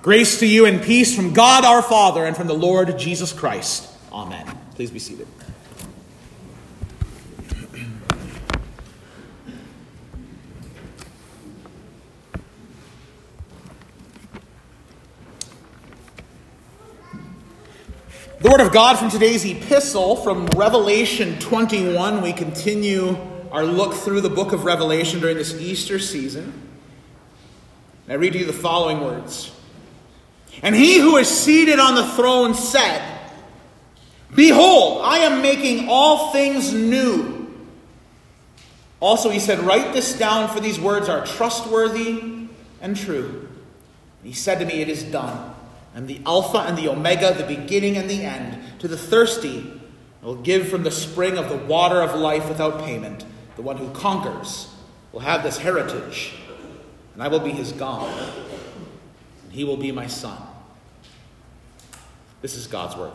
Grace to you and peace from God our Father and from the Lord Jesus Christ. Amen. Please be seated. The Word of God from today's epistle from Revelation 21. We continue our look through the book of Revelation during this Easter season. I read to you the following words. And he who is seated on the throne said, Behold, I am making all things new. Also, he said, Write this down, for these words are trustworthy and true. He said to me, It is done. I'm the Alpha and the Omega, the beginning and the end. To the thirsty, I will give from the spring of the water of life without payment. The one who conquers will have this heritage, and I will be his God, and he will be my son. This is God's word.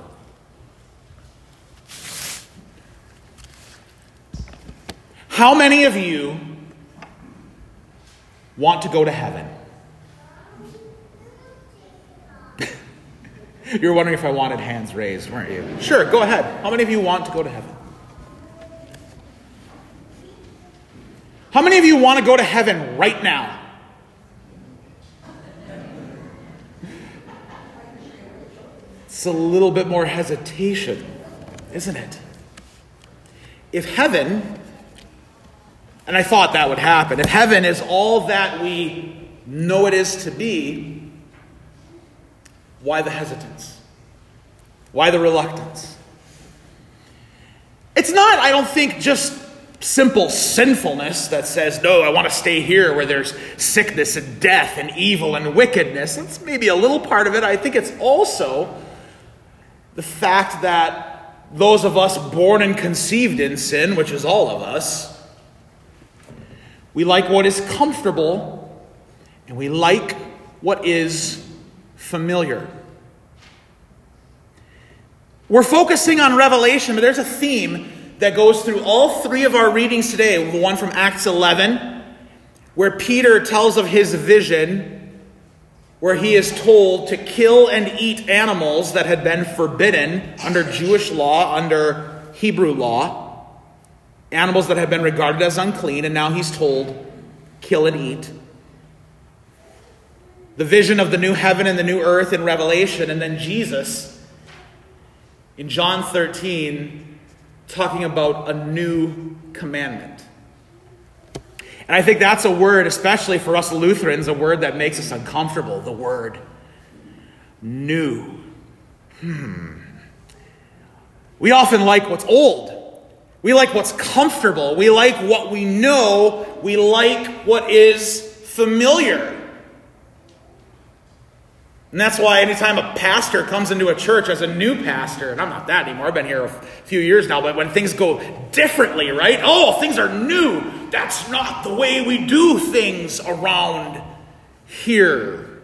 How many of you want to go to heaven? you were wondering if I wanted hands raised, weren't you? Sure, go ahead. How many of you want to go to heaven? How many of you want to go to heaven right now? It's a little bit more hesitation, isn't it? If heaven, and I thought that would happen, if heaven is all that we know it is to be, why the hesitance? Why the reluctance? It's not, I don't think, just simple sinfulness that says, no, I want to stay here where there's sickness and death and evil and wickedness. That's maybe a little part of it. I think it's also the fact that those of us born and conceived in sin, which is all of us, we like what is comfortable and we like what is familiar. We're focusing on Revelation, but there's a theme that goes through all three of our readings today. The one from Acts 11, where Peter tells of his vision, where he is told to kill and eat animals that had been forbidden under Jewish law, under Hebrew law, animals that had been regarded as unclean, and now he's told, kill and eat. The vision of the new heaven and the new earth in Revelation, and then Jesus in John 13 talking about a new commandment. And I think that's a word, especially for us Lutherans, a word that makes us uncomfortable the word new. Hmm. We often like what's old. We like what's comfortable. We like what we know. We like what is familiar. And that's why anytime a pastor comes into a church as a new pastor, and I'm not that anymore, I've been here a few years now, but when things go differently, right? Oh, things are new. That's not the way we do things around here.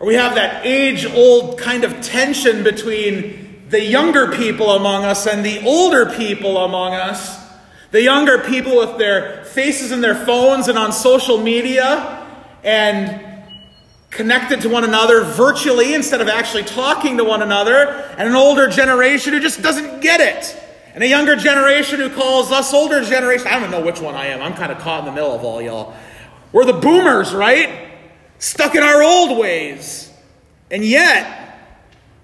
Or we have that age old kind of tension between the younger people among us and the older people among us. The younger people with their faces in their phones and on social media, and connected to one another virtually instead of actually talking to one another, and an older generation who just doesn't get it. And a younger generation who calls us older generation. I don't know which one I am. I'm kind of caught in the middle of all y'all. We're the boomers, right? Stuck in our old ways. And yet,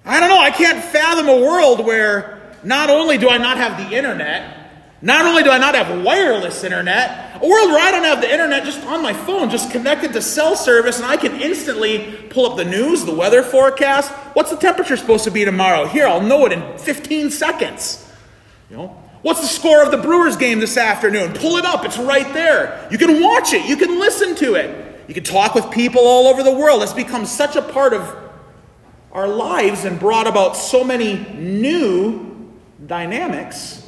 I don't know, I can't fathom a world where not only do I not have the internet, not only do I not have wireless internet, a world where I don't have the internet just on my phone, just connected to cell service, and I can instantly pull up the news, the weather forecast. What's the temperature supposed to be tomorrow? Here, I'll know it in 15 seconds. You know, what's the score of the Brewers game this afternoon? Pull it up, it's right there. You can watch it, you can listen to it, you can talk with people all over the world. It's become such a part of our lives and brought about so many new dynamics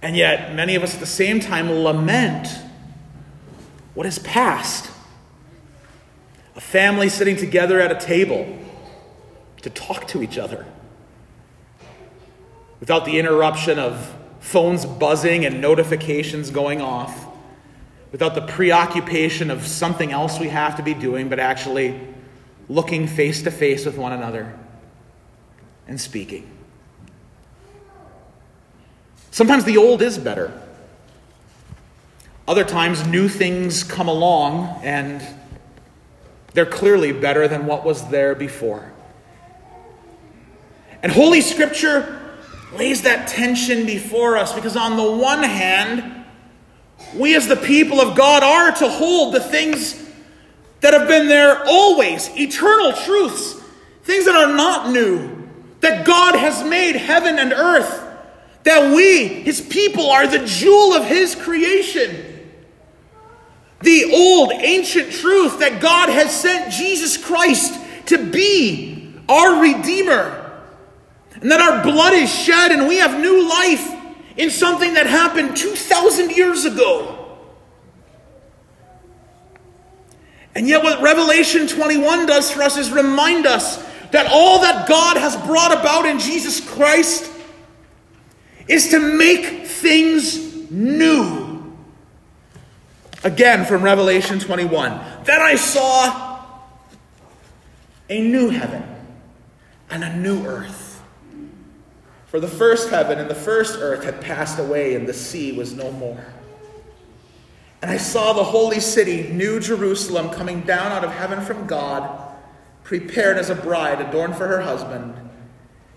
and yet, many of us at the same time lament what has passed. A family sitting together at a table to talk to each other without the interruption of phones buzzing and notifications going off, without the preoccupation of something else we have to be doing, but actually looking face to face with one another and speaking. Sometimes the old is better. Other times, new things come along and they're clearly better than what was there before. And Holy Scripture lays that tension before us because, on the one hand, we as the people of God are to hold the things that have been there always, eternal truths, things that are not new, that God has made heaven and earth, that we, His people, are the jewel of His creation. The old ancient truth that God has sent Jesus Christ to be our Redeemer and that our blood is shed and we have new life in something that happened 2,000 years ago. And yet, what Revelation 21 does for us is remind us that all that God has brought about in Jesus Christ is to make things new. Again, from Revelation 21. Then I saw a new heaven and a new earth. For the first heaven and the first earth had passed away, and the sea was no more. And I saw the holy city, New Jerusalem, coming down out of heaven from God, prepared as a bride adorned for her husband.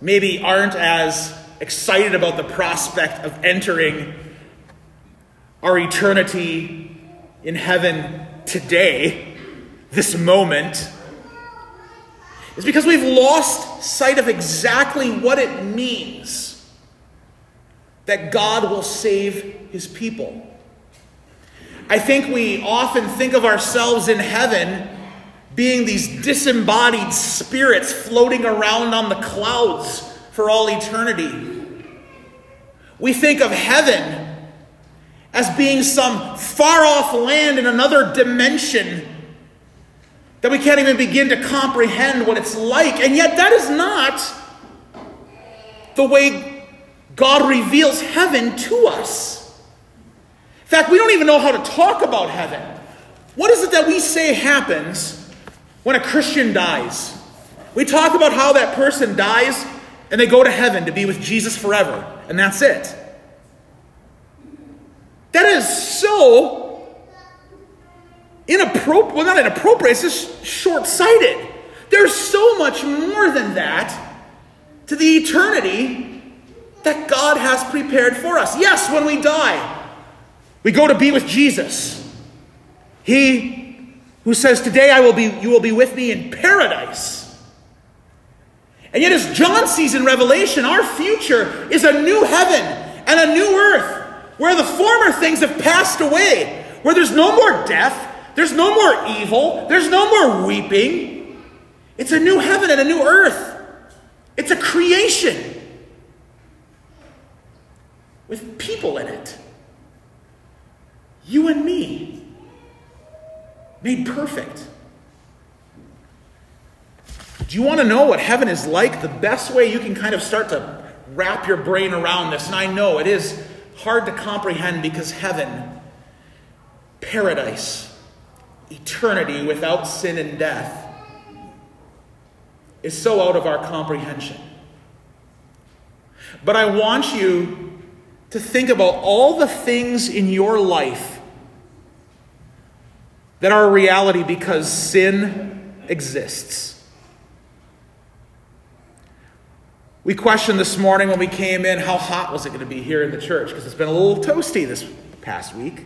maybe aren't as excited about the prospect of entering our eternity in heaven today, this moment, is because we've lost sight of exactly what it means that God will save his people. I think we often think of ourselves in heaven being these disembodied spirits floating around on the clouds for all eternity. We think of heaven as being some far off land in another dimension that we can't even begin to comprehend what it's like. And yet, that is not the way God reveals heaven to us. In fact, we don't even know how to talk about heaven. What is it that we say happens when a Christian dies? We talk about how that person dies and they go to heaven to be with Jesus forever, and that's it. That is so inappropriate, well, not inappropriate, it's just short sighted. There's so much more than that to the eternity that God has prepared for us. Yes, when we die, we go to be with Jesus. He who says, Today I will be, you will be with me in paradise. And yet, as John sees in Revelation, our future is a new heaven and a new earth where the former things have passed away, where there's no more death, there's no more evil. There's no more weeping. It's a new heaven and a new earth. It's a creation with people in it. You and me, made perfect. Do you want to know what heaven is like? The best way you can kind of start to wrap your brain around this, and I know it is hard to comprehend because heaven, paradise, eternity without sin and death is so out of our comprehension. But I want you to think about all the things in your life that are a reality because sin exists. We questioned this morning when we came in how hot was it going to be here in the church because it's been a little toasty this past week.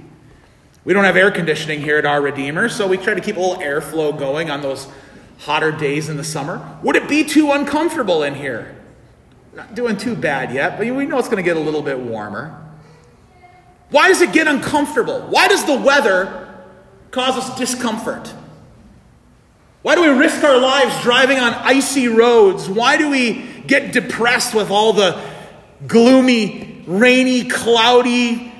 We don't have air conditioning here at our Redeemer, so we try to keep a little airflow going on those hotter days in the summer. Would it be too uncomfortable in here? Not doing too bad yet, but we know it's going to get a little bit warmer. Why does it get uncomfortable? Why does the weather cause us discomfort? Why do we risk our lives driving on icy roads? Why do we get depressed with all the gloomy, rainy, cloudy,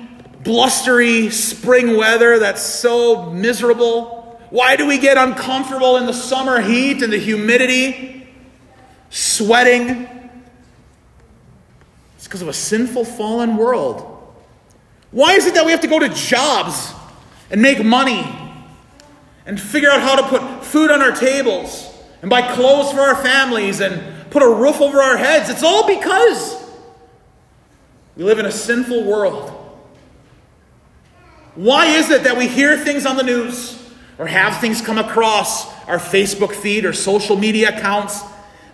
blustery spring weather that's so miserable? Why do we get uncomfortable in the summer heat and the humidity, sweating? It's because of a sinful, fallen world. Why is it that we have to go to jobs and make money and figure out how to put food on our tables and buy clothes for our families and put a roof over our heads? It's all because we live in a sinful world. Why is it that we hear things on the news or have things come across our Facebook feed or social media accounts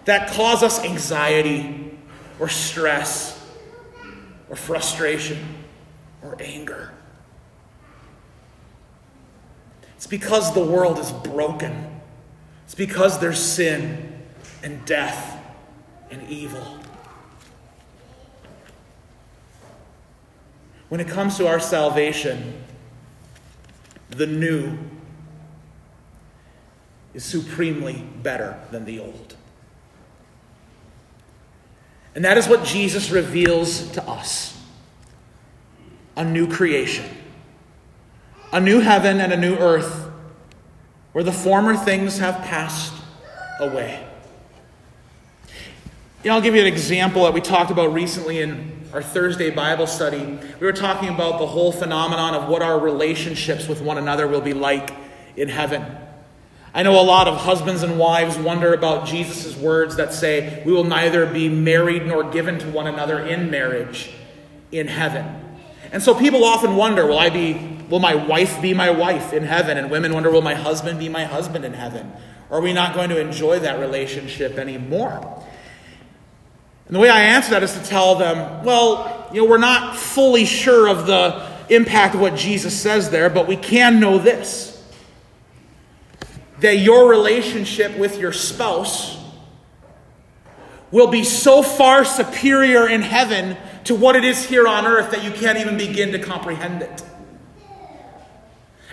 that cause us anxiety or stress or frustration or anger? It's because the world is broken. It's because there's sin and death and evil. When it comes to our salvation, the new is supremely better than the old. And that is what Jesus reveals to us a new creation, a new heaven and a new earth where the former things have passed away. You know, I'll give you an example that we talked about recently in our Thursday Bible study. We were talking about the whole phenomenon of what our relationships with one another will be like in heaven. I know a lot of husbands and wives wonder about Jesus' words that say, We will neither be married nor given to one another in marriage in heaven. And so people often wonder, will I be will my wife be my wife in heaven? And women wonder, will my husband be my husband in heaven? Or are we not going to enjoy that relationship anymore? And the way I answer that is to tell them, well, you know, we're not fully sure of the impact of what Jesus says there, but we can know this that your relationship with your spouse will be so far superior in heaven to what it is here on earth that you can't even begin to comprehend it.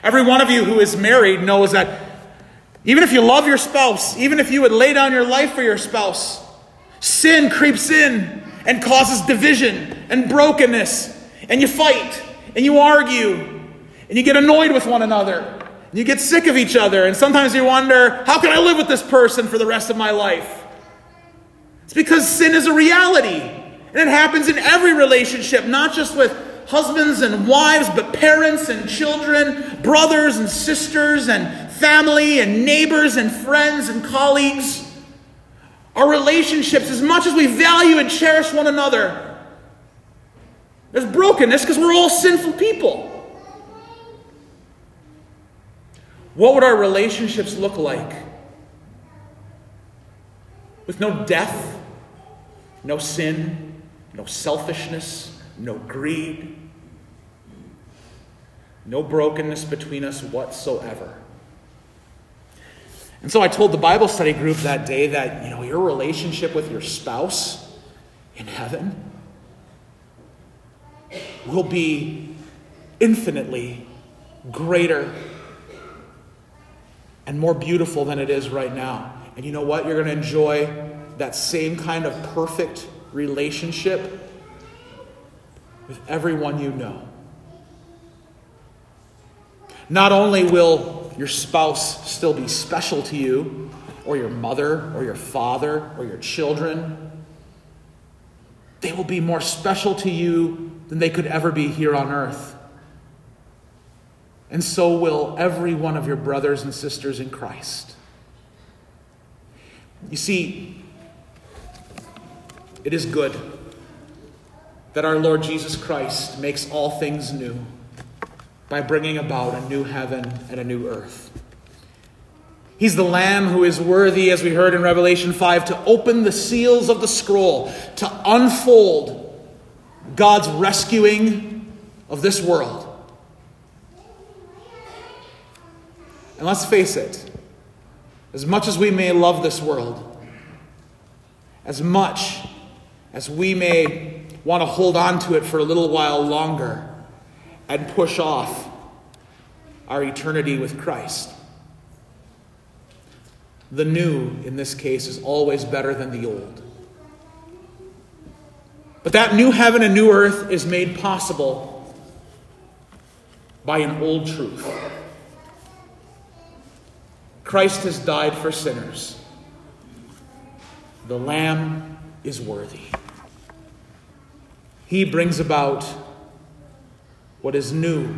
Every one of you who is married knows that even if you love your spouse, even if you would lay down your life for your spouse, sin creeps in and causes division and brokenness, and you fight and you argue and you get annoyed with one another. And you get sick of each other, and sometimes you wonder, how can I live with this person for the rest of my life? It's because sin is a reality. And it happens in every relationship, not just with husbands and wives, but parents and children, brothers and sisters, and family and neighbors and friends and colleagues. Our relationships, as much as we value and cherish one another, there's brokenness because we're all sinful people. What would our relationships look like? With no death, no sin, no selfishness, no greed, no brokenness between us whatsoever. And so I told the Bible study group that day that, you know, your relationship with your spouse in heaven will be infinitely greater and more beautiful than it is right now. And you know what? You're going to enjoy that same kind of perfect relationship with everyone you know. Not only will your spouse still be special to you, or your mother, or your father, or your children, they will be more special to you than they could ever be here on earth. And so will every one of your brothers and sisters in Christ. You see, it is good that our Lord Jesus Christ makes all things new by bringing about a new heaven and a new earth. He's the Lamb who is worthy, as we heard in Revelation 5, to open the seals of the scroll, to unfold God's rescuing of this world. And let's face it, as much as we may love this world, as much as we may want to hold on to it for a little while longer and push off our eternity with Christ. The new, in this case, is always better than the old. But that new heaven and new earth is made possible by an old truth. Christ has died for sinners. The Lamb is worthy. He brings about what is new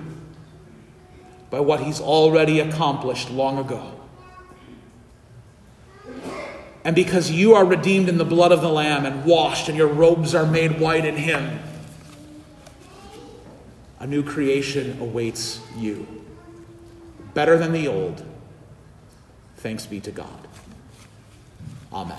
by what he's already accomplished long ago. And because you are redeemed in the blood of the Lamb and washed, and your robes are made white in him, a new creation awaits you. Better than the old. Thanks be to God. Amen.